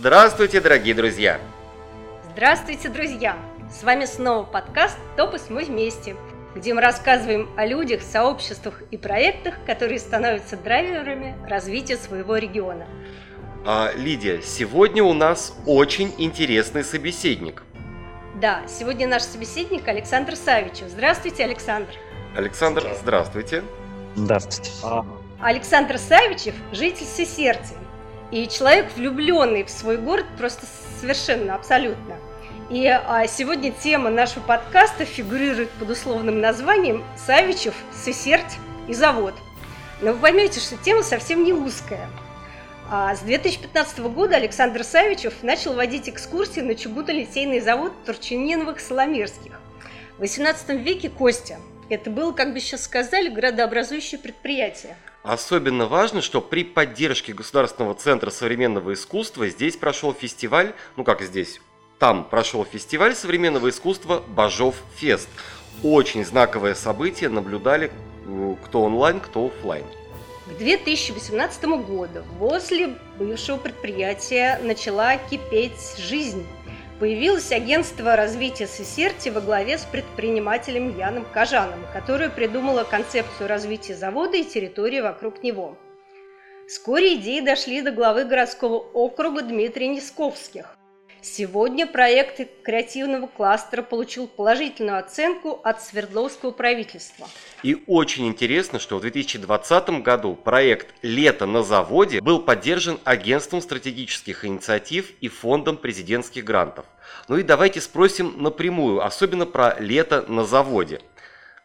Здравствуйте, дорогие друзья! Здравствуйте, друзья! С вами снова подкаст «Топос мы вместе», где мы рассказываем о людях, сообществах и проектах, которые становятся драйверами развития своего региона. А, Лидия, сегодня у нас очень интересный собеседник. Да, сегодня наш собеседник Александр Савичев. Здравствуйте, Александр. Александр, здравствуйте. Здравствуйте. Александр Савичев – житель Сесерти и человек, влюбленный в свой город просто совершенно, абсолютно. И а, сегодня тема нашего подкаста фигурирует под условным названием «Савичев, Сесерть и завод». Но вы поймете, что тема совсем не узкая. А с 2015 года Александр Савичев начал водить экскурсии на чугунно-литейный завод Турчининовых-Соломирских. В 18 веке Костя – это было, как бы сейчас сказали, градообразующее предприятие – Особенно важно, что при поддержке Государственного центра современного искусства здесь прошел фестиваль, ну как здесь, там прошел фестиваль современного искусства Бажов Фест. Очень знаковое событие, наблюдали кто онлайн, кто офлайн. К 2018 году возле бывшего предприятия начала кипеть жизнь. Появилось агентство развития Сесерти во главе с предпринимателем Яном Кажаном, которое придумало концепцию развития завода и территории вокруг него. Вскоре идеи дошли до главы городского округа Дмитрия Несковских. Сегодня проект креативного кластера получил положительную оценку от Свердловского правительства. И очень интересно, что в 2020 году проект «Лето на заводе» был поддержан Агентством стратегических инициатив и Фондом президентских грантов. Ну и давайте спросим напрямую, особенно про «Лето на заводе».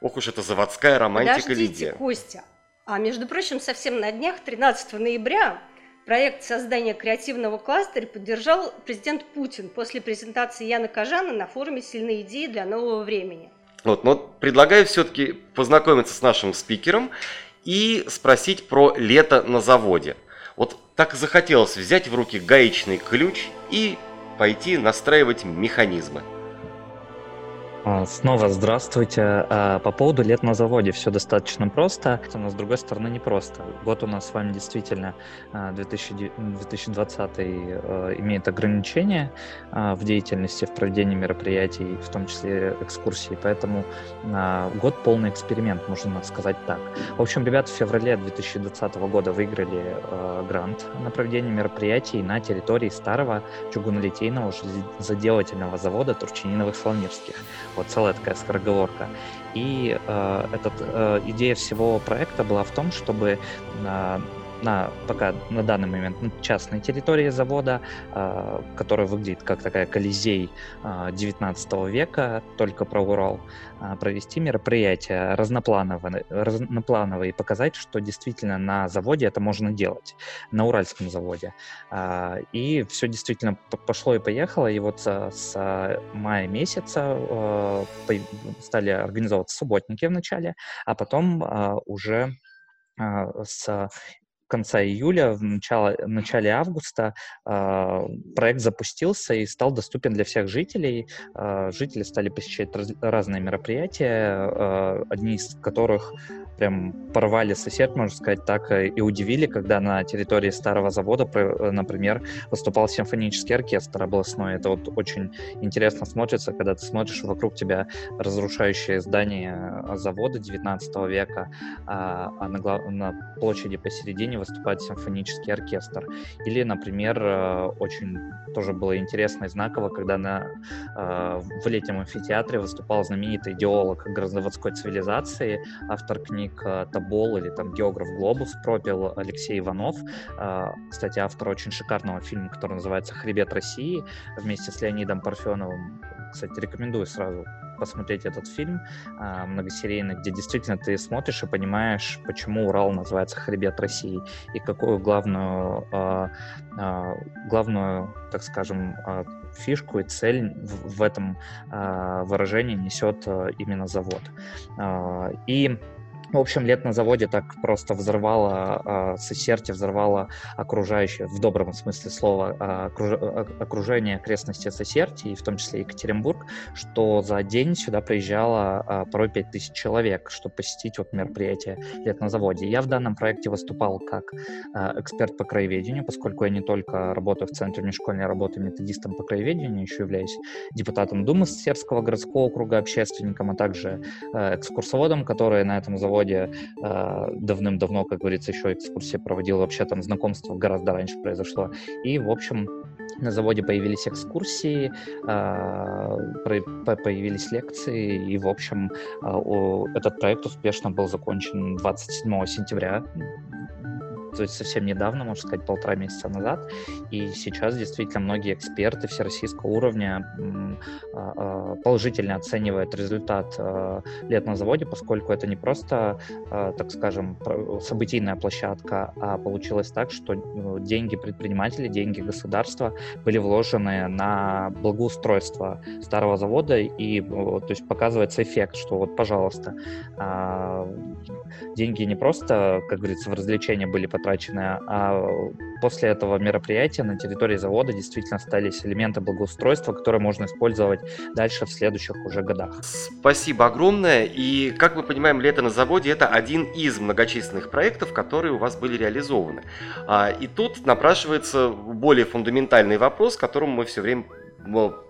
Ох уж это заводская романтика Подождите, Лидия. Костя. А между прочим, совсем на днях, 13 ноября, Проект создания креативного кластера поддержал президент Путин после презентации Яна Кажана на форуме «Сильные идеи для нового времени». Вот, но предлагаю все-таки познакомиться с нашим спикером и спросить про лето на заводе. Вот так захотелось взять в руки гаечный ключ и пойти настраивать механизмы. А, снова здравствуйте. А, по поводу лет на заводе все достаточно просто, но с другой стороны не просто. Год у нас с вами действительно 2020 а, имеет ограничения в деятельности, в проведении мероприятий, в том числе экскурсий, поэтому год полный эксперимент, можно сказать так. В общем, ребята в феврале 2020 года выиграли грант на проведение мероприятий на территории старого чугунолитейного заделательного завода Турчининовых-Славмирских. Вот целая такая скороговорка. И э, этот, э, идея всего проекта была в том, чтобы э, на пока на данный момент на частной территории завода, э, которая выглядит как такая колизей э, 19 века, только про Урал, э, провести мероприятие разноплановое, разноплановое и показать, что действительно на заводе это можно делать, на Уральском заводе. Э, и все действительно пошло и поехало, и вот с, с мая месяца э, стали организовываться субботники в начале, а потом э, уже с конца июля, в, начало, в начале августа э, проект запустился и стал доступен для всех жителей. Э, жители стали посещать раз, разные мероприятия, э, одни из которых прям порвали сосед, можно сказать так, и удивили, когда на территории старого завода, например, выступал симфонический оркестр областной. Это вот очень интересно смотрится, когда ты смотришь вокруг тебя разрушающее здание завода 19 века, а, а на, на площади посередине выступает симфонический оркестр. Или, например, э, очень тоже было интересно и знаково, когда на, э, в летнем амфитеатре выступал знаменитый идеолог городоводской цивилизации, автор книг э, «Табол» или там «Географ Глобус» пропил Алексей Иванов. Кстати, автор очень шикарного фильма, который называется «Хребет России» вместе с Леонидом Парфеновым. Кстати, рекомендую сразу посмотреть этот фильм э, многосерийный, где действительно ты смотришь и понимаешь, почему Урал называется «Хребет России» и какую главную, э, главную так скажем, фишку и цель в, в этом э, выражении несет э, именно завод. Э, и В общем, лет на заводе так просто взорвало э, Сесерти, взорвало окружающее, в добром смысле слова, э, окруж, э, окружение окрестности Сесерти, и в том числе Екатеринбург, что за день сюда приезжало э, порой 5000 человек, чтобы посетить вот мероприятие лет на заводе. Я в данном проекте выступал как э, эксперт по краеведению, поскольку я не только работаю в Центре межшкольной работы методистом по краеведению, еще являюсь депутатом Думы Сесерского городского округа, общественником, а также э, экскурсоводом, который на этом заводе заводе э, давным-давно, как говорится, еще экскурсия проводил, вообще там знакомство гораздо раньше произошло. И, в общем, на заводе появились экскурсии, э, появились лекции, и, в общем, э, этот проект успешно был закончен 27 сентября то есть совсем недавно, можно сказать, полтора месяца назад. И сейчас действительно многие эксперты всероссийского уровня а, а, положительно оценивают результат а, лет на заводе, поскольку это не просто, так скажем, событийная площадка, а получилось так, что ну, деньги предпринимателей, деньги государства были вложены на благоустройство старого завода, и то есть показывается эффект, что вот, пожалуйста, деньги не просто, как говорится, в развлечения были потрачены, а после этого мероприятия на территории завода действительно остались элементы благоустройства, которые можно использовать дальше в следующих уже годах. Спасибо огромное. И, как мы понимаем, лето на заводе это один из многочисленных проектов, которые у вас были реализованы. А, и тут напрашивается более фундаментальный вопрос, которому мы все время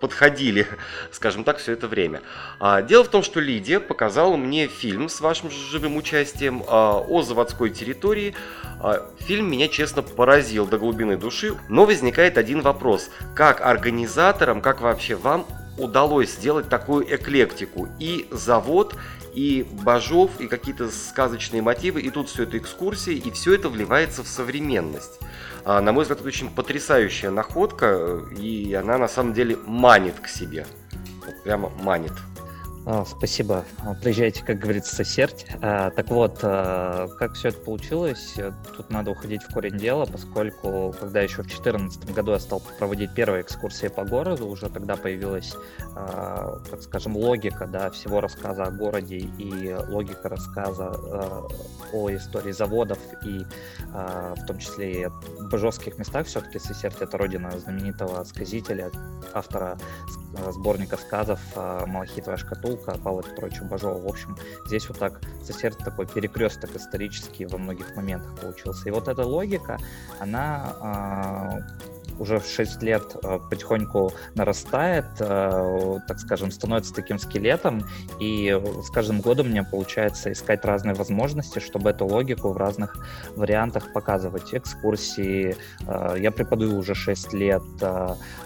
подходили, скажем так, все это время. А, дело в том, что Лидия показала мне фильм с вашим живым участием а, о заводской территории. А, фильм меня, честно, поразил до глубины души, но возникает один вопрос. Как организаторам, как вообще вам удалось сделать такую эклектику? И завод, и Бажов, и какие-то сказочные мотивы, и тут все это экскурсии, и все это вливается в современность. А, на мой взгляд, это очень потрясающая находка, и она на самом деле манит к себе. Вот прямо манит. А, спасибо. Приезжайте, как говорится, сосердь. А, так вот, а, как все это получилось, тут надо уходить в корень дела, поскольку, когда еще в 2014 году я стал проводить первые экскурсии по городу, уже тогда появилась, так скажем, логика да, всего рассказа о городе и логика рассказа о истории заводов и в том числе и в божовских местах. Все-таки Сесерть — это родина знаменитого сказителя, автора сборника сказов «Малахитовая шкатулка», Наука, Павла Петровича Бажова. В общем, здесь вот так сосед такой перекресток исторический во многих моментах получился. И вот эта логика, она уже в 6 лет э, потихоньку нарастает, э, так скажем, становится таким скелетом, и с каждым годом мне получается искать разные возможности, чтобы эту логику в разных вариантах показывать. Экскурсии, э, я преподаю уже 6 лет,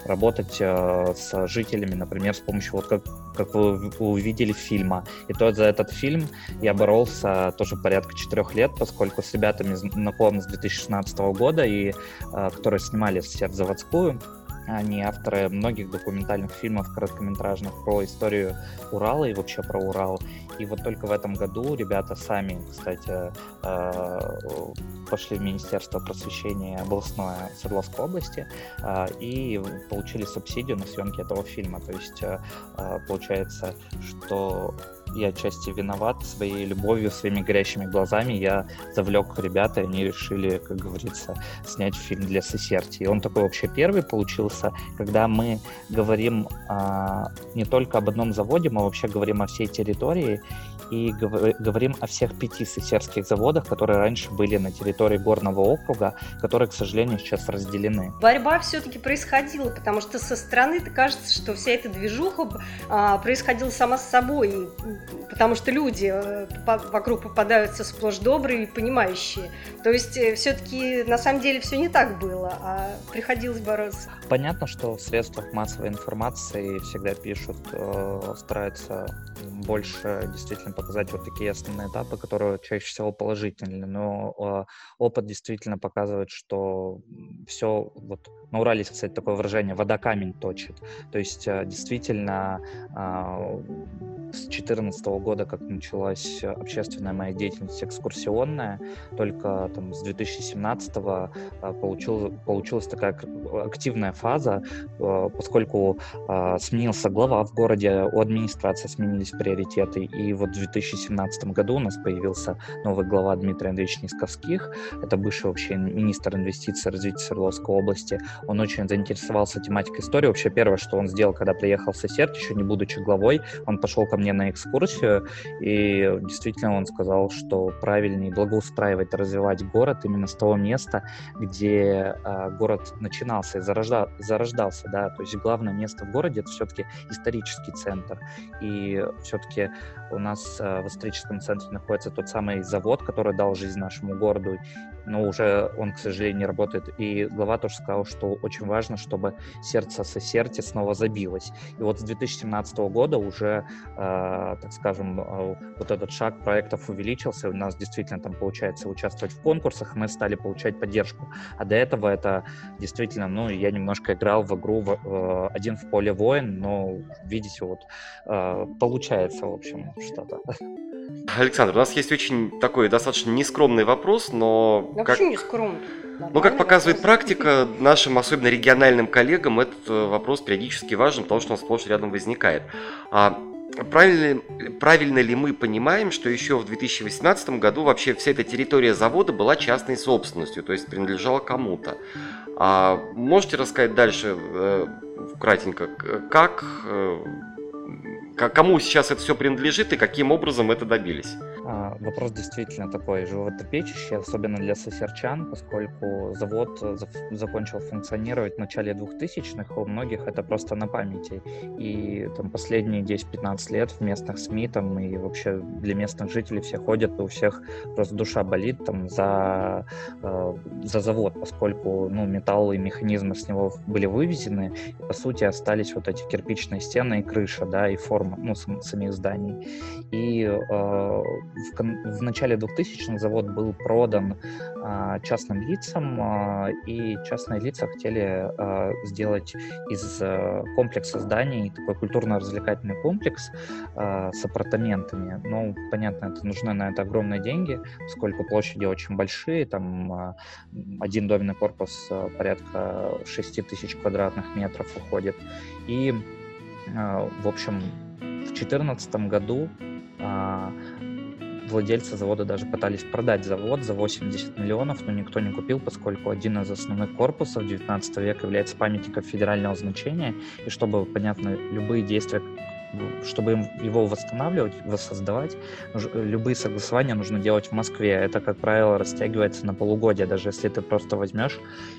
работать с жителями, например, с помощью, вот как, как вы увидели фильма. И то за этот фильм я боролся тоже порядка 4 лет, поскольку с ребятами знаком с 2016 года, и которые снимали все заводскую. Они авторы многих документальных фильмов, короткометражных про историю Урала и вообще про Урал. И вот только в этом году ребята сами, кстати, э, пошли в Министерство просвещения областное Свердловской области э, и получили субсидию на съемки этого фильма. То есть э, получается, что я отчасти виноват своей любовью, своими горящими глазами. Я завлек ребята, и они решили, как говорится, снять фильм для Сесерти. И он такой вообще первый получился, когда мы говорим а, не только об одном заводе, мы вообще говорим о всей территории и говорим о всех пяти сесерских заводах, которые раньше были на территории горного округа, которые, к сожалению, сейчас разделены. Борьба все-таки происходила, потому что со стороны кажется, что вся эта движуха а, происходила сама с собой, потому что люди э, вокруг попадаются сплошь добрые и понимающие. То есть э, все-таки на самом деле все не так было, а приходилось бороться. Понятно, что в средствах массовой информации всегда пишут, э, стараются больше действительно показать вот такие основные этапы, которые чаще всего положительны. Но э, опыт действительно показывает, что все, вот на Урале, кстати, такое выражение, вода камень точит. То есть э, действительно с 2014 года, как началась общественная моя деятельность экскурсионная, только там с 2017 получил, получилась такая активная фаза, поскольку сменился глава в городе, у администрации сменились приоритеты, и вот в 2017 году у нас появился новый глава Дмитрий Андреевич Нисковских, это бывший вообще министр инвестиций и развития Свердловской области, он очень заинтересовался тематикой истории, вообще первое, что он сделал, когда приехал в Сосердь, еще не будучи главой, он пошел ко мне на экскурсию, и действительно он сказал, что правильнее благоустраивать, развивать город именно с того места, где э, город начинался и зарожда, зарождался, да, то есть главное место в городе это все-таки исторический центр, и все-таки у нас э, в историческом центре находится тот самый завод, который дал жизнь нашему городу, но уже он, к сожалению, не работает. И глава тоже сказал, что очень важно, чтобы сердце Сосерти снова забилось. И вот с 2017 года уже, э, так скажем, э, вот этот шаг проектов увеличился. У нас действительно там получается участвовать в конкурсах, мы стали получать поддержку. А до этого это действительно, ну, я немножко играл в игру в, э, один в поле воин, но видите, вот э, получается, в общем, что-то. Александр, у нас есть очень такой достаточно нескромный вопрос, но... Да как... не скромный? Ну, как показывает практика, нашим, особенно региональным коллегам, этот э, вопрос периодически важен, потому что он сплошь рядом возникает. А правильно, правильно ли мы понимаем, что еще в 2018 году вообще вся эта территория завода была частной собственностью, то есть принадлежала кому-то? А можете рассказать дальше, э, кратенько, как э, Кому сейчас это все принадлежит и каким образом это добились? А, вопрос действительно такой животрепещущий, особенно для сосерчан, поскольку завод закончил функционировать в начале 2000-х, у многих это просто на памяти. И там последние 10-15 лет в местных СМИ там и вообще для местных жителей все ходят, и у всех просто душа болит там за, э, за завод, поскольку ну, металл и механизмы с него были вывезены, и, по сути остались вот эти кирпичные стены и крыша, да, и форма ну, сам, самих зданий. И э, в, в начале 2000-х завод был продан а, частным лицам, а, и частные лица хотели а, сделать из а, комплекса зданий такой культурно-развлекательный комплекс а, с апартаментами. Ну, понятно, это нужны на это огромные деньги, поскольку площади очень большие, там а, один доменный корпус а, порядка 6 тысяч квадратных метров уходит. И, а, в общем, в 2014 году а, владельцы завода даже пытались продать завод за 80 миллионов, но никто не купил, поскольку один из основных корпусов 19 века является памятником федерального значения, и чтобы, понятно, любые действия чтобы его восстанавливать, воссоздавать, любые согласования нужно делать в Москве. Это, как правило, растягивается на полугодие, даже если ты просто возьмешь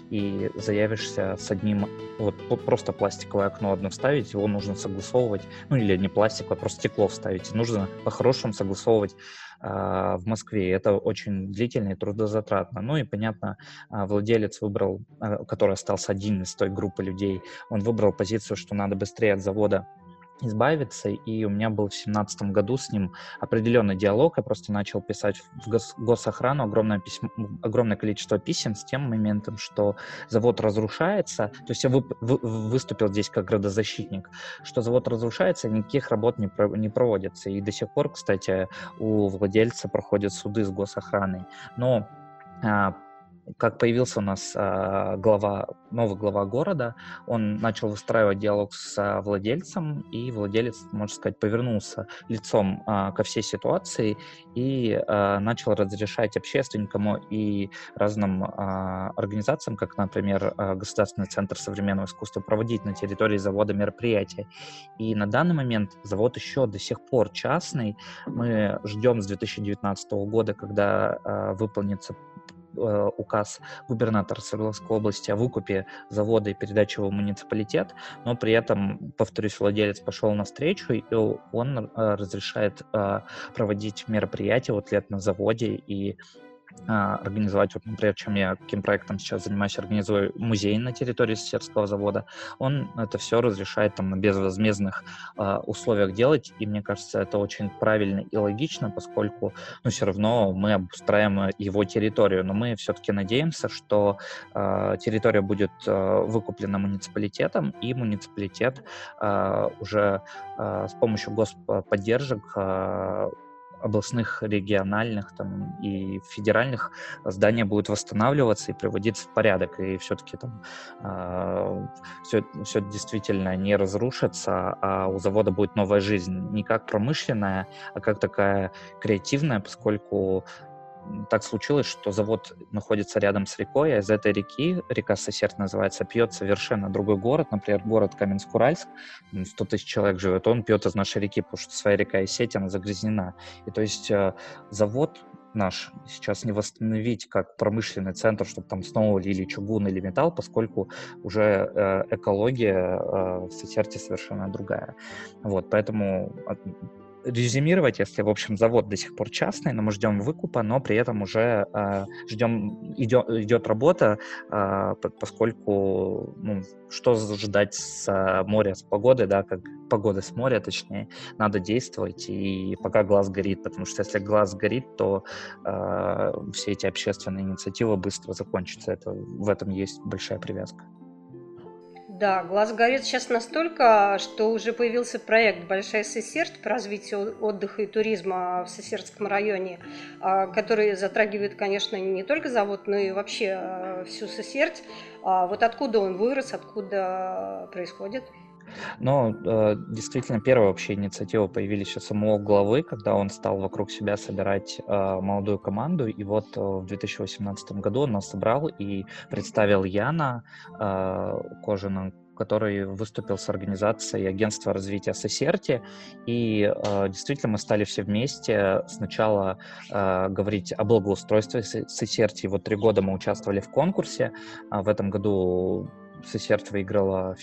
и заявишься с одним, вот просто пластиковое окно одно вставить, его нужно согласовывать, ну или не пластиковое, а просто стекло вставить. нужно по-хорошему согласовывать в Москве. Это очень длительно и трудозатратно. Ну и, понятно, а, владелец выбрал, а, который остался один из той группы людей, он выбрал позицию, что надо быстрее от завода избавиться, и у меня был в семнадцатом году с ним определенный диалог, я просто начал писать в гос госохрану огромное, письмо, огромное количество писем с тем моментом, что завод разрушается, то есть я вы, вы, выступил здесь как градозащитник, что завод разрушается, никаких работ не, про, не проводится, и до сих пор, кстати, у владельца проходят суды с госохраной, но а, как появился у нас э, глава, новый глава города, он начал выстраивать диалог с э, владельцем, и владелец, можно сказать, повернулся лицом э, ко всей ситуации и э, начал разрешать общественникам и разным э, организациям, как, например, э, Государственный центр современного искусства, проводить на территории завода мероприятия. И на данный момент завод еще до сих пор частный. Мы ждем с 2019 года, когда э, выполнится Э, указ губернатора Свердловской области о выкупе завода и передаче его в муниципалитет, но при этом, повторюсь, владелец пошел навстречу, и он э, разрешает э, проводить мероприятия вот лет на заводе и организовать, вот, например, чем я каким проектом сейчас занимаюсь, организую музей на территории Сесерского завода, он это все разрешает там на безвозмездных э, условиях делать, и мне кажется, это очень правильно и логично, поскольку, ну, все равно мы обустраиваем его территорию, но мы все-таки надеемся, что э, территория будет э, выкуплена муниципалитетом, и муниципалитет э, уже э, с помощью господдержек э, областных, региональных там, и федеральных здания будут восстанавливаться и приводиться в порядок. И все-таки там э, а, все, все действительно не разрушится, а у завода будет новая жизнь. Не как промышленная, а как такая креативная, поскольку так случилось, что завод находится рядом с рекой, а из этой реки, река Сосерд называется, пьет совершенно другой город, например, город Каменск-Уральск, 100 тысяч человек живет, он пьет из нашей реки, потому что своя река и сеть, она загрязнена. И то есть э, завод наш сейчас не восстановить как промышленный центр, чтобы там снова лили чугун или металл, поскольку уже э, экология э, в Сосерте совершенно другая. Вот, поэтому резюмировать, если, в общем, завод до сих пор частный, но мы ждем выкупа, но при этом уже э, ждем, идет, идет работа, э, поскольку, ну, что ждать с моря, с погоды, да, как погоды с моря, точнее, надо действовать, и пока глаз горит, потому что если глаз горит, то э, все эти общественные инициативы быстро закончатся, это, в этом есть большая привязка. Да, глаз горит сейчас настолько, что уже появился проект «Большая Сесердь» по развитию отдыха и туризма в Сесердском районе, а, который затрагивает, конечно, не только завод, но и вообще а, всю Сесердь. А вот откуда он вырос, откуда происходит? Э, действительно, первые вообще инициативы появились у самого главы, когда он стал вокруг себя собирать э, молодую команду. И вот э, в 2018 году он нас собрал и представил Яна Кожина, который выступил с организацией агентства развития Сосерти. И э, действительно мы стали все вместе сначала э, говорить о благоустройстве Сосерти. Вот три года мы участвовали в конкурсе. А в этом году Сесерт выиграла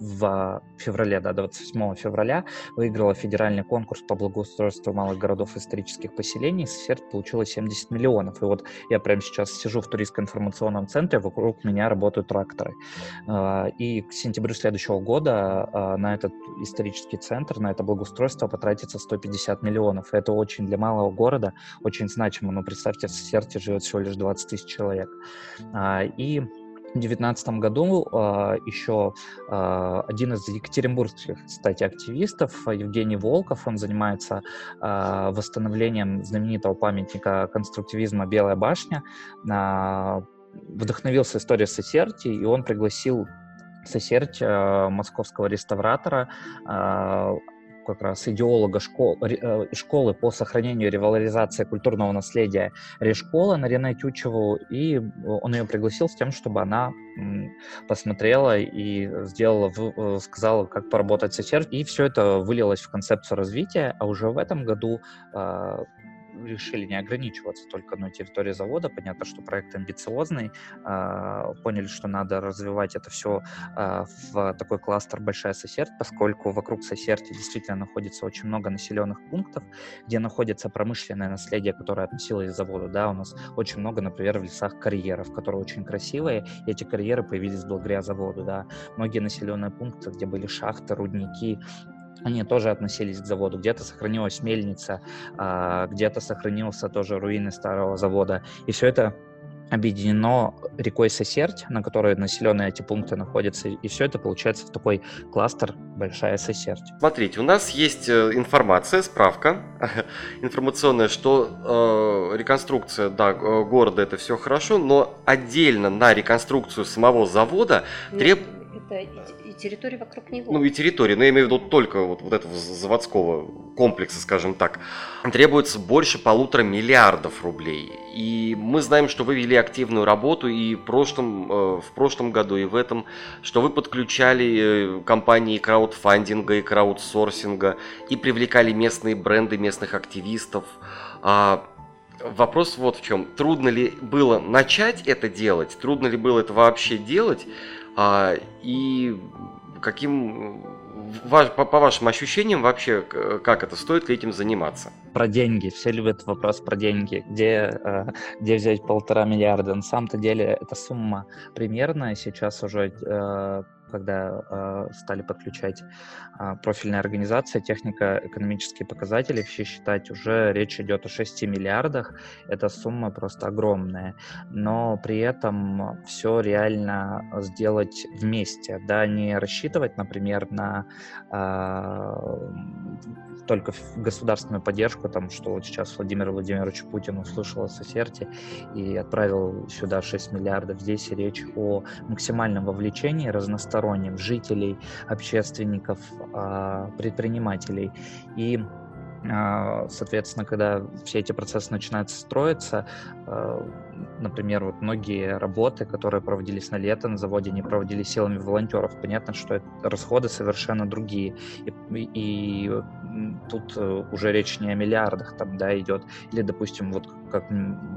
в феврале, да, 27 февраля, выиграла федеральный конкурс по благоустройству малых городов исторических поселений. Сесерт получила 70 миллионов. И вот я прямо сейчас сижу в туристско-информационном центре, вокруг меня работают тракторы. А, и к сентябрю следующего года а, на этот исторический центр, на это благоустройство потратится 150 миллионов. И это очень для малого города очень значимо. Но представьте, в Сесерте живет всего лишь 20 тысяч человек. А, и 2019 году э, еще э, один из екатеринбургских, кстати, активистов, Евгений Волков, он занимается э, восстановлением знаменитого памятника конструктивизма «Белая башня», э, вдохновился историей Сосерти, и он пригласил Сосерть, э, московского реставратора, э, как раз идеолога школ, э, школы по сохранению и револаризации культурного наследия Решкола Нарине Тючеву, и он ее пригласил с тем, чтобы она посмотрела и сделала, э, сказала, как поработать с HR, и все это вылилось в концепцию развития, а уже в этом году а, решили не ограничиваться только одной территорией завода. Понятно, что проект амбициозный. А, поняли, что надо развивать это все а, в такой кластер «Большая Сосердь», поскольку вокруг Сосерти действительно находится очень много населенных пунктов, где находится промышленное наследие, которое относилось к заводу. Да, у нас очень много, например, в лесах карьеров, которые очень красивые, и эти карьеры появились благодаря заводу. Да. Многие населенные пункты, где были шахты, рудники, они тоже относились к заводу. Где-то сохранилась мельница, а, где-то сохранился тоже руины старого завода. И все это объединено рекой Сосерть, на которой населенные эти пункты находятся, и все это получается в такой кластер Большая Сосерть. Смотрите, у нас есть э, информация, справка информационная, что э, реконструкция да, города это все хорошо, но отдельно на реконструкцию самого завода требуется это территории вокруг него. Ну и территории, но я имею в виду только вот, вот этого заводского комплекса, скажем так, требуется больше полутора миллиардов рублей. И мы знаем, что вы вели активную работу и в прошлом, э, в прошлом году, и в этом, что вы подключали э, компании краудфандинга и краудсорсинга, и привлекали местные бренды, местных активистов. А, вопрос вот в чем. Трудно ли было начать это делать? Трудно ли было это вообще делать? А, и каким по, по вашим ощущениям вообще, как это, стоит ли этим заниматься? Про деньги. Все любят вопрос про деньги. Где, э, где взять полтора миллиарда? На самом-то деле эта сумма примерная. Сейчас уже э, когда э, стали подключать э, профильные организации, технико-экономические показатели, все считать, уже речь идет о 6 миллиардах. Эта сумма просто огромная. Но при этом все реально сделать вместе, да, не рассчитывать, например, на э, только государственную поддержку, там, что вот сейчас Владимир Владимирович Путин услышал о Сосерте и отправил сюда 6 миллиардов. Здесь речь о максимальном вовлечении разностороннем жителей, общественников, а, предпринимателей. И а, Соответственно, когда все эти процессы начинают строиться, а, например, вот многие работы, которые проводились на лето на заводе, не проводились силами волонтеров. Понятно, что расходы совершенно другие. И, и тут э, уже речь не о миллиардах там, да, идет. Или, допустим, вот как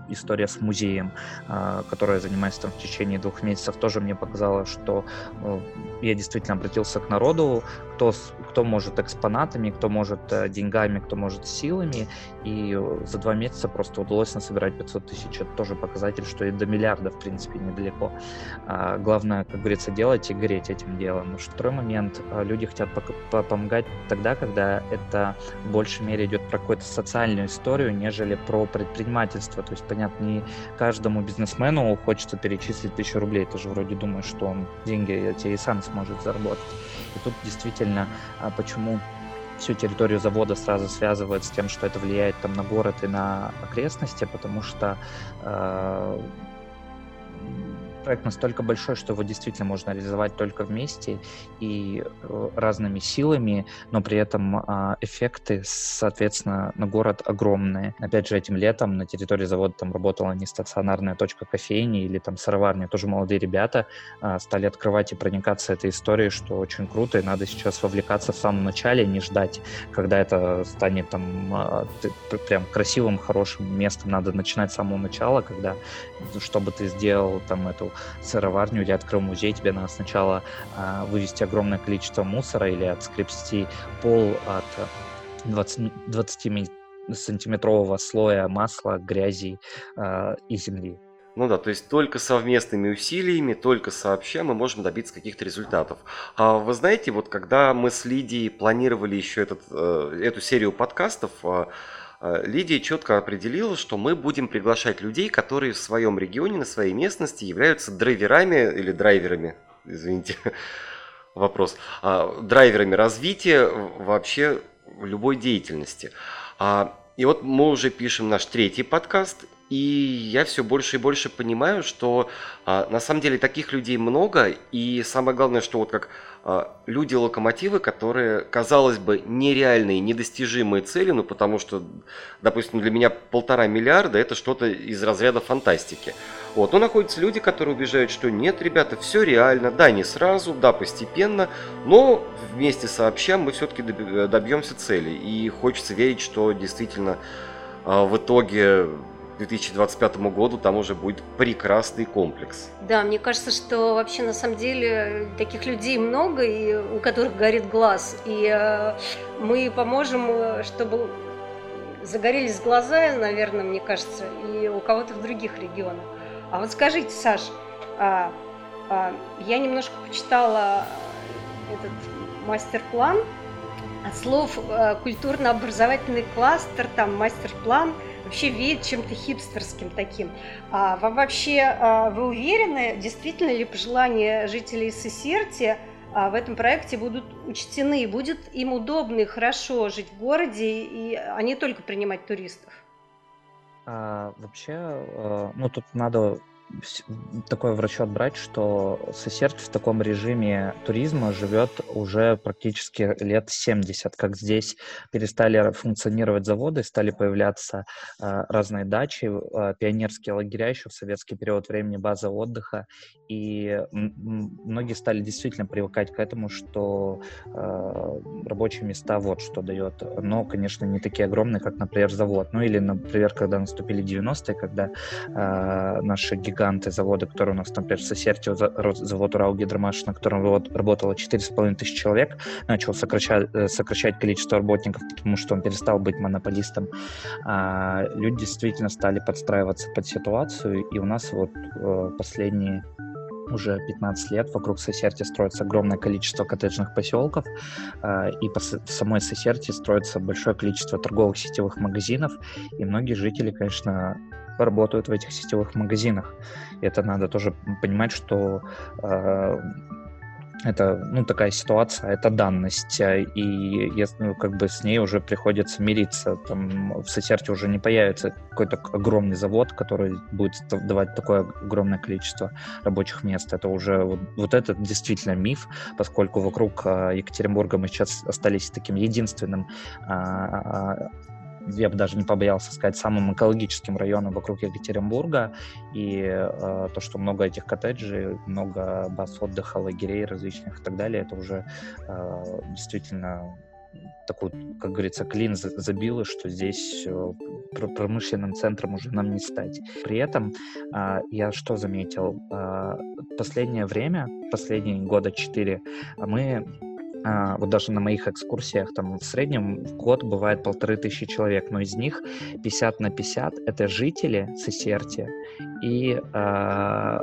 история с музеем, а, которая занимается там в течение двух месяцев, тоже мне показала, что э, я действительно обратился к народу, кто, кто может экспонатами, кто может э, деньгами, кто может силами, и за два месяца просто удалось насобирать 500 тысяч. Это тоже показатель, что и до миллиарда, в принципе, недалеко. А, главное, как говорится, делать и гореть этим делом. Второй момент, люди хотят помогать тогда, когда это в большей мере идет про какую-то социальную историю, нежели про предпринимательство. То есть, понятно, не каждому бизнесмену хочется перечислить тысячу рублей. Ты же вроде думаешь, что он деньги эти и сам сможет заработать. И тут действительно, а, почему всю территорию завода сразу связывают с тем, что это влияет там на город и на окрестности, потому что э, проект настолько большой, что его действительно можно реализовать только вместе и э, разными силами, но при этом а, эффекты, соответственно, на город огромные. Опять же, этим летом на территории завода там работала не стационарная точка кофейни или там сыроварня, тоже молодые ребята а, стали открывать и проникаться этой историей, что очень круто, и надо сейчас вовлекаться в самом начале, не ждать, когда это станет там а, прям красивым, хорошим местом. Надо начинать с самого начала, когда чтобы ты сделал там эту сыроварню или открыл музей, тебе надо сначала э, вывести огромное количество мусора или отскрепсти пол от 20, 20 сантиметрового слоя масла, грязи э, и земли. Ну да, то есть только совместными усилиями, только сообща мы можем добиться каких-то результатов. А вы знаете, вот когда мы с Лидией планировали еще этот, э, эту серию подкастов, Э, Лидия четко определила, что мы будем приглашать людей, которые в своем регионе, на своей местности являются драйверами или драйверами, извините, вопрос, а, драйверами развития вообще любой деятельности. А, и вот мы уже пишем наш третий подкаст, и я все больше и больше понимаю, что а, на самом деле таких людей много, и самое главное, что вот как а, люди-локомотивы, которые, казалось бы, нереальные, недостижимые цели, ну потому что, допустим, для меня полтора миллиарда это что-то из разряда фантастики. Вот, но находятся люди, которые убеждают, что нет, ребята, все реально, да, не сразу, да, постепенно, но вместе сообща мы все-таки добьемся цели. И хочется верить, что действительно а, в итоге 2025 году там уже будет прекрасный комплекс. Да, мне кажется, что вообще на самом деле таких людей много, и у которых горит глаз. И э, мы поможем, э, чтобы загорелись глаза, наверное, мне кажется, и у кого-то в других регионах. А вот скажите, Саш, а, а, я немножко почитала этот мастер-план от слов э, культурно-образовательный кластер, там мастер-план – вообще веет чем-то хипстерским таким. А вам вообще, а, вы уверены, действительно ли пожелания жителей Сесерти а, в этом проекте будут учтены, будет им удобно и хорошо жить в городе, и, а не только принимать туристов? А, вообще, а, ну тут надо такое в расчет брать, что Сесерт в таком режиме туризма живет уже практически лет 70, как здесь перестали функционировать заводы, стали появляться э, разные дачи, э, пионерские лагеря еще в советский период времени, база отдыха, и многие стали действительно привыкать к этому, что э, рабочие места вот что дает, но, конечно, не такие огромные, как, например, завод, ну или, например, когда наступили 90-е, когда э, наши гиганты гиганты, заводы, которые у нас, например, в Сосерте, завод Урал-Гидромаш, на котором работало 4,5 тысячи человек, начал сокращать, э, сокращать количество работников, потому что он перестал быть монополистом. А люди действительно стали подстраиваться под ситуацию, и у нас вот э, последние уже 15 лет вокруг Сосерти строится огромное количество коттеджных поселков, а, и по самой Сосерти строится большое количество торговых сетевых магазинов, и многие жители, конечно, работают в этих сетевых магазинах. Это надо тоже понимать, что а, это, ну, такая ситуация, это данность, э, и ну, как бы с ней уже приходится мириться. Там в Сосерте уже не появится какой-то огромный завод, который будет давать такое огромное количество рабочих мест. Это уже, вот, вот это действительно миф, поскольку вокруг э, Екатеринбурга мы сейчас остались таким единственным а, а, я бы даже не побоялся сказать, самым экологическим районом вокруг Екатеринбурга. И э, то, что много этих коттеджей, много баз отдыха, лагерей различных и так далее, это уже э, действительно такой, как говорится, клин забило, что здесь э, промышленным центром уже нам не стать. При этом э, я что заметил? Э, последнее время, последние года четыре, мы вот даже на моих экскурсиях, там в среднем в год бывает полторы тысячи человек, но из них 50 на 50 это жители Сесерти и а,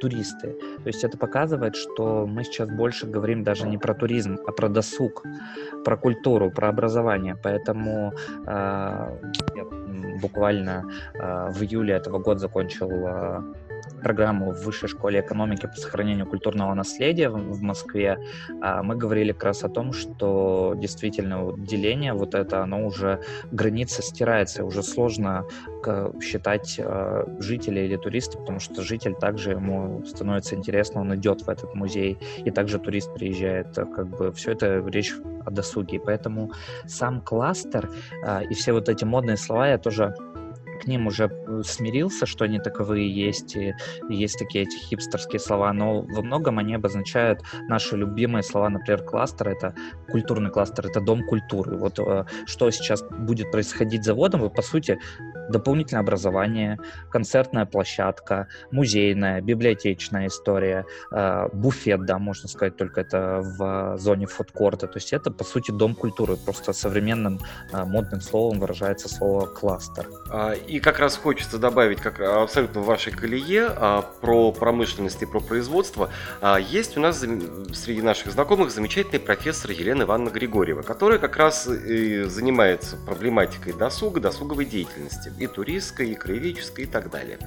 туристы. То есть это показывает, что мы сейчас больше говорим даже не про туризм, а про досуг, про культуру, про образование. Поэтому э, я буквально э, в июле этого года закончил э, программу в Высшей школе экономики по сохранению культурного наследия в Москве, а, мы говорили как раз о том, что действительно деление вот это, оно уже, граница стирается, уже сложно считать а, жителя или туриста, потому что житель также ему становится интересно, он идет в этот музей, и также турист приезжает, как бы все это речь о досуге, поэтому сам кластер и все вот эти модные слова я тоже к ним уже э, смирился, что они таковые есть, и есть такие эти хипстерские слова, но во многом они обозначают наши любимые слова, например, кластер, это культурный кластер, это дом культуры. Вот э, что сейчас будет происходить с заводом, вы, по сути, дополнительное образование, концертная площадка, музейная, библиотечная история, э, буфет, да, можно сказать, только это в зоне фудкорта. То есть это, по сути, дом культуры. Просто современным модным словом выражается слово кластер. А, и как раз хочется добавить, как абсолютно в вашей колее, а, про промышленность и про производство. А, есть у нас среди наших знакомых замечательный профессор Елена Ивановна Григорьева, которая как раз занимается проблематикой досуга, досуговой деятельности, и туристской, и краеведческой, и так далее.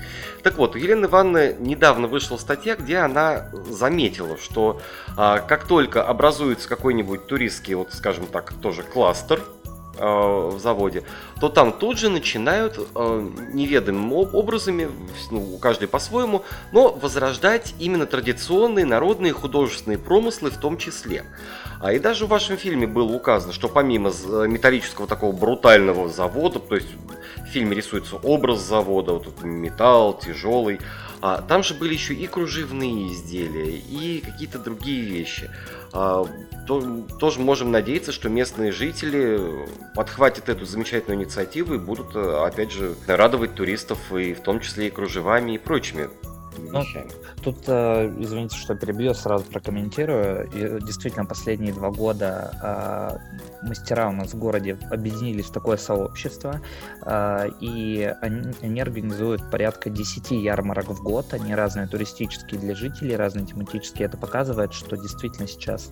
Так вот, у Елены Ивановны недавно вышла статья, где она заметила, что как только образуется какой-нибудь туристский, вот скажем так, тоже кластер, в заводе, то там тут же начинают э, неведомыми образами, ну, каждый по-своему, но возрождать именно традиционные народные художественные промыслы в том числе. А и даже в вашем фильме было указано, что помимо металлического такого брутального завода, то есть в фильме рисуется образ завода, вот тут металл тяжелый, а там же были еще и кружевные изделия, и какие-то другие вещи. А, то, тоже можем надеяться, что местные жители подхватят эту замечательную инициативу и будут, э, опять же, радовать туристов, и в том числе и кружевами и прочими ну, Тут, э, извините, что перебью, сразу прокомментирую. И, действительно, последние два года э, мастера у нас в городе объединились в такое сообщество, э, и они, они организуют порядка 10 ярмарок в год. Они разные туристические для жителей, разные тематические. Это показывает, что действительно сейчас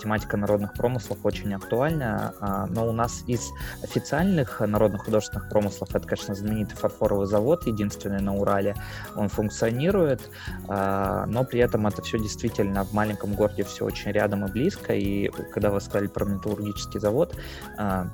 тематика народных промыслов очень актуальна. Но у нас из официальных народных художественных промыслов это, конечно, знаменитый фарфоровый завод, единственный на Урале. Он функционирует. А, но при этом это все действительно в маленьком городе все очень рядом и близко, и когда вы сказали про металлургический завод, а,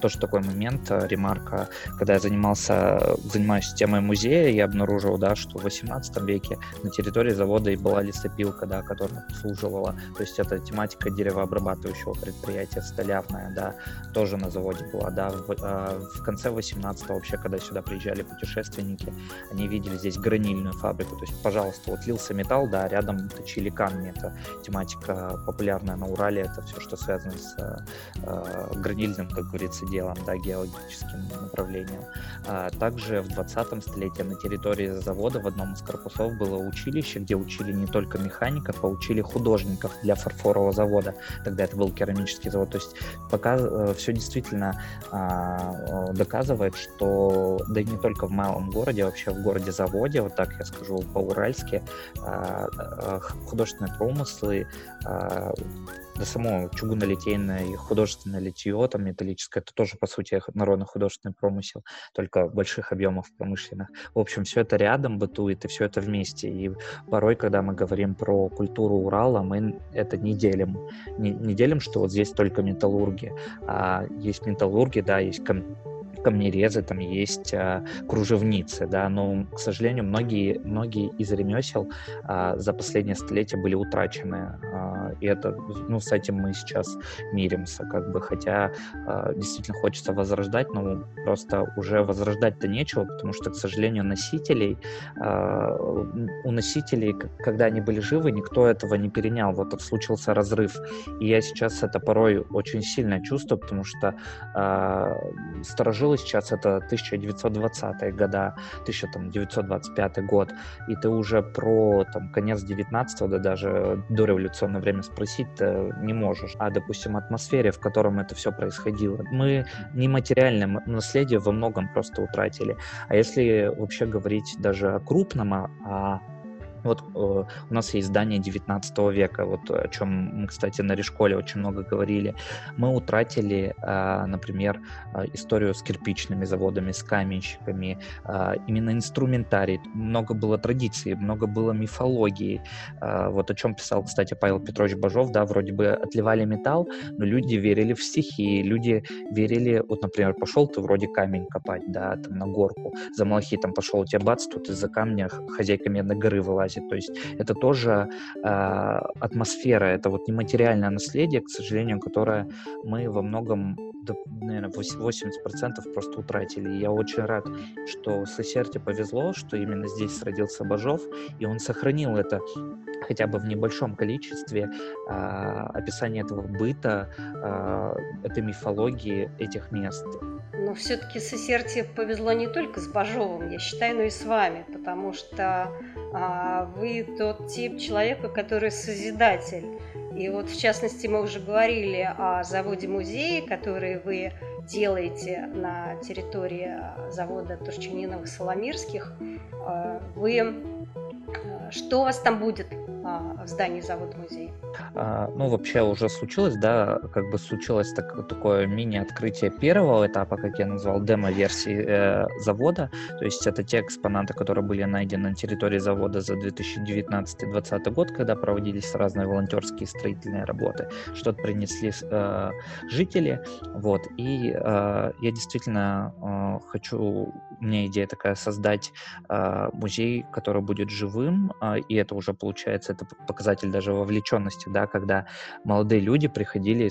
тоже такой момент, э, ремарка, когда я занимался, занимаюсь темой музея, я обнаружил, да, что в 18 веке на территории завода и была лесопилка, да, которая обслуживала, то есть это тематика деревообрабатывающего предприятия, столярная, да, тоже на заводе была, да, в, э, в конце 18 вообще, когда сюда приезжали путешественники, они видели здесь гранильную фабрику, то есть, пожалуйста, вот лился металл, да, рядом точили камни, это тематика популярная на Урале, это все, что связано с э, гранильным, как говорится, делом, да, геологическим направлением. А также в 20 столетии на территории завода в одном из корпусов было училище, где учили не только механиков, а учили художников для фарфорового завода. Тогда это был керамический завод. То есть пока э, все действительно а, доказывает, что да и не только в малом городе, а вообще в городе-заводе, вот так я скажу по-уральски, а, художественные промыслы да само чугунолитейное художественное литье, там металлическое, это тоже, по сути, народно-художественный промысел, только больших объемов промышленных. В общем, все это рядом бытует, и все это вместе. И порой, когда мы говорим про культуру Урала, мы это не делим. Не, не делим, что вот здесь только металлурги, а есть металлурги, да, есть камнерезы, там есть а, кружевницы, да, но, к сожалению, многие, многие из ремесел а, за последние столетия были утрачены, а, и это, ну, с этим мы сейчас миримся, как бы, хотя а, действительно хочется возрождать, но просто уже возрождать-то нечего, потому что, к сожалению, носителей, а, у носителей, когда они были живы, никто этого не перенял, вот случился разрыв, и я сейчас это порой очень сильно чувствую, потому что а, сторожилы было сейчас, это 1920-е года, 1925 год, и ты уже про там, конец 19-го, да даже до революционное время спросить не можешь. А, допустим, атмосфере, в котором это все происходило. Мы нематериальное наследие во многом просто утратили. А если вообще говорить даже о крупном, о вот э, у нас есть здание 19 века, вот о чем мы, кстати, на Решколе очень много говорили. Мы утратили, э, например, э, историю с кирпичными заводами, с каменщиками, именно инструментарий. Много было традиций, много было мифологии. Вот о чем писал, кстати, Павел Петрович Бажов, да, вроде бы отливали металл, но люди верили в стихи, люди верили, вот, например, пошел ты вроде камень копать, да, там на горку, за малахитом пошел, у тебя бац, тут из-за камня хозяйка Медной горы вылазит, связи. То есть это тоже э, атмосфера, это вот нематериальное наследие, к сожалению, которое мы во многом, наверное, 80% просто утратили. И я очень рад, что Сосерте повезло, что именно здесь родился Бажов, и он сохранил это хотя бы в небольшом количестве э, описание этого быта, э, этой мифологии этих мест. Но все-таки Сосерте повезло не только с Бажовым, я считаю, но и с вами, потому что вы тот тип человека, который созидатель. И вот, в частности, мы уже говорили о заводе-музее, который вы делаете на территории завода Турчининовых-Соломирских. А, вы... А, что у вас там будет в здании завода-музея? А, ну, вообще уже случилось, да, как бы случилось так, такое мини-открытие первого этапа, как я назвал, демо-версии э, завода. То есть это те экспонаты, которые были найдены на территории завода за 2019-2020 год, когда проводились разные волонтерские строительные работы. Что-то принесли э, жители. Вот. И э, я действительно э, хочу, у меня идея такая, создать э, музей, который будет живым, э, и это уже получается, это показатель даже вовлеченности да, когда молодые люди приходили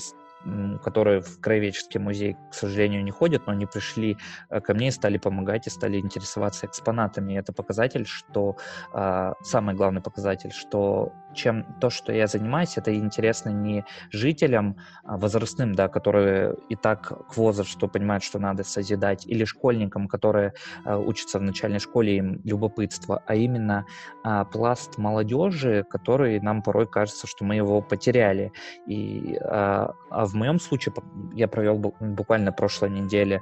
которые в Краеведческий музей, к сожалению, не ходят, но они пришли э, ко мне и стали помогать, и стали интересоваться экспонатами. И это показатель, что э, самый главный показатель, что чем то, что я занимаюсь, это интересно не жителям а возрастным, да, которые и так к возрасту понимают, что надо созидать, или школьникам, которые э, учатся в начальной школе, им любопытство, а именно э, пласт молодежи, который нам порой кажется, что мы его потеряли. И э, а в моем случае я провел буквально прошлой неделе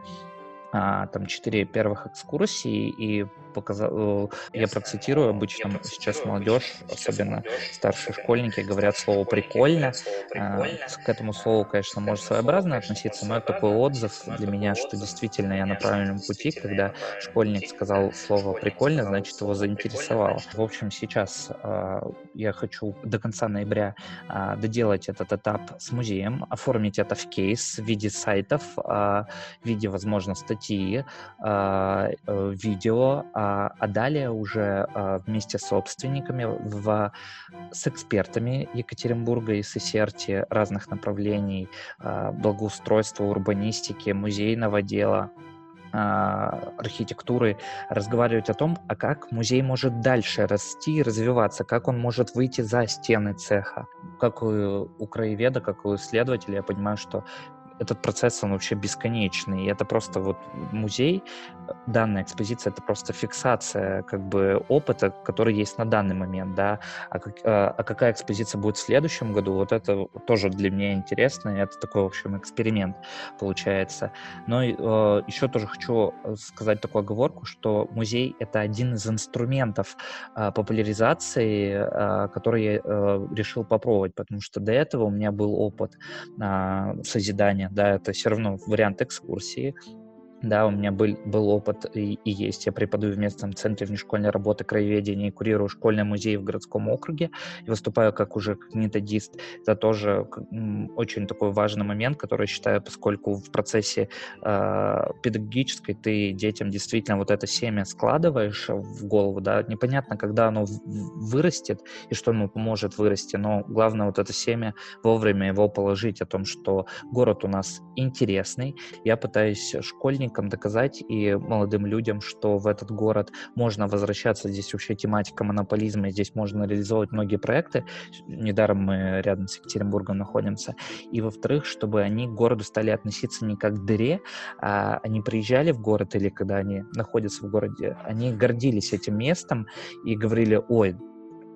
а, там четыре первых экскурсии и показал, э, я процитирую, обычно сейчас молодежь, особенно старшие школьники, говорят слово «прикольно». А, к этому слову, конечно, может своеобразно относиться, но это такой отзыв для меня, что действительно я на правильном пути, когда школьник сказал слово «прикольно», значит, его заинтересовало. В общем, сейчас а, я хочу до конца ноября а, доделать этот этап с музеем, оформить это в кейс в виде сайтов, в виде, возможно, статьи, э, видео, а, а далее уже а, вместе с собственниками, в, с экспертами Екатеринбурга и Сесерти разных направлений, а, благоустройства, урбанистики, музейного дела, архитектуры разговаривать о том, а как музей может дальше расти и развиваться, как он может выйти за стены цеха. Как у, у краеведа, как у исследователя, я понимаю, что этот процесс, он вообще бесконечный. И это просто вот музей, данная экспозиция, это просто фиксация как бы опыта, который есть на данный момент, да. А, как, а, а какая экспозиция будет в следующем году, вот это тоже для меня интересно. Это такой, в общем, эксперимент получается. Но э, еще тоже хочу сказать такую оговорку, что музей — это один из инструментов э, популяризации, э, который я э, решил попробовать, потому что до этого у меня был опыт э, созидания, да, это все равно вариант экскурсии, да, у меня был, был опыт и, и есть. Я преподаю в местном центре внешкольной работы краеведения и курирую школьный музей в городском округе и выступаю как уже как методист. Это тоже очень такой важный момент, который считаю, поскольку в процессе э, педагогической ты детям действительно вот это семя складываешь в голову, да, непонятно, когда оно вырастет и что ему поможет вырасти, но главное вот это семя вовремя его положить о том, что город у нас интересный. Я пытаюсь школьникам школьникам доказать и молодым людям, что в этот город можно возвращаться. Здесь вообще тематика монополизма, здесь можно реализовывать многие проекты. Недаром мы рядом с Екатеринбургом находимся. И, во-вторых, чтобы они к городу стали относиться не как к дыре, а они приезжали в город или когда они находятся в городе, они гордились этим местом и говорили, ой,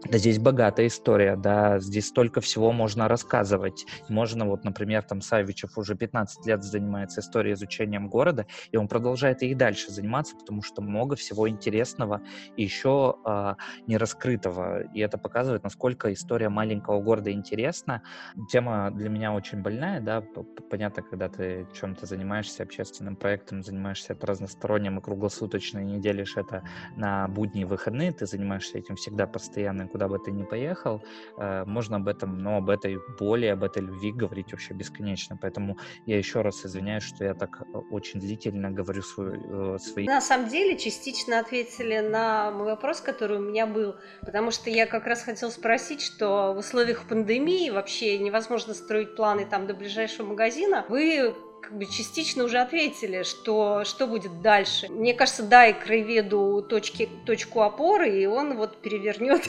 да здесь богатая история, да, здесь столько всего можно рассказывать. Можно, вот, например, там Савичев уже 15 лет занимается историей изучением города, и он продолжает и дальше заниматься, потому что много всего интересного и еще э, не раскрытого. И это показывает, насколько история маленького города интересна. Тема для меня очень больная, да, понятно, когда ты чем-то занимаешься, общественным проектом, занимаешься это разносторонним и круглосуточно, и не делишь это на будние выходные, ты занимаешься этим всегда постоянно куда бы ты ни поехал, э, можно об этом, но об этой боли, об этой любви говорить вообще бесконечно. Поэтому я еще раз извиняюсь, что я так э, очень длительно говорю свой, э, свои... На самом деле, частично ответили на мой вопрос, который у меня был, потому что я как раз хотел спросить, что в условиях пандемии вообще невозможно строить планы там до ближайшего магазина. Вы как бы частично уже ответили, что, что будет дальше. Мне кажется, дай краеведу точки, точку опоры, и он вот перевернет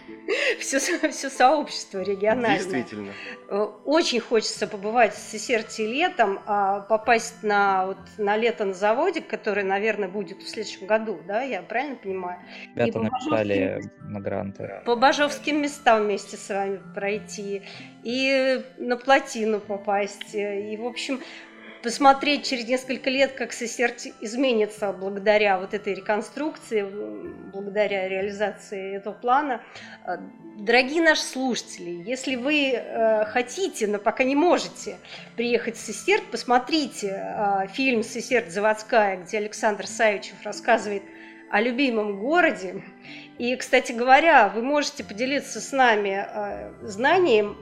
все, все сообщество региональное. Действительно. Э, очень хочется побывать в Сесерте летом, а попасть на, вот, на лето на заводе, который, наверное, будет в следующем году, да, я правильно понимаю? Ребята написали на гранты. По бажовским местам вместе с вами пройти, и на плотину попасть, и, в общем, посмотреть через несколько лет, как Сесерти изменится благодаря вот этой реконструкции, благодаря реализации этого плана. Э, дорогие наши слушатели, если вы э, хотите, но пока не можете приехать в Сесерт, посмотрите э, фильм «Сесерт заводская», где Александр Савичев рассказывает о любимом городе. И, кстати говоря, вы можете поделиться с нами знанием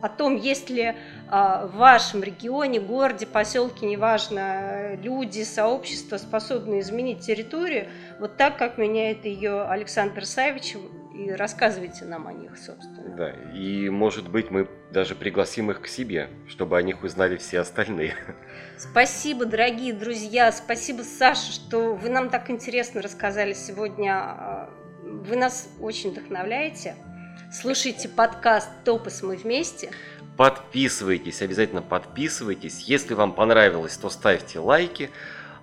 о том, есть ли а, в вашем регионе, городе, поселке, неважно, люди, сообщества способны изменить территорию, вот так, как меняет ее Александр Савич, и рассказывайте нам о них, собственно. Да, и, может быть, мы даже пригласим их к себе, чтобы о них узнали все остальные. Спасибо, дорогие друзья, спасибо, Саша, что вы нам так интересно рассказали сегодня. Вы нас очень вдохновляете. Слушайте подкаст «Топос мы вместе». Подписывайтесь, обязательно подписывайтесь. Если вам понравилось, то ставьте лайки.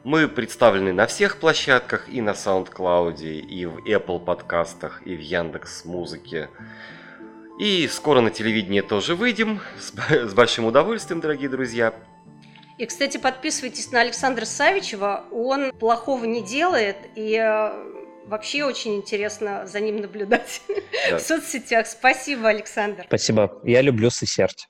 Мы представлены на всех площадках, и на SoundCloud, и в Apple подкастах, и в Яндекс Музыке. И скоро на телевидении тоже выйдем. С, с большим удовольствием, дорогие друзья. И, кстати, подписывайтесь на Александра Савичева. Он плохого не делает, и э, вообще очень интересно за ним наблюдать да. в соцсетях. Спасибо, Александр. Спасибо. Я люблю сосердь.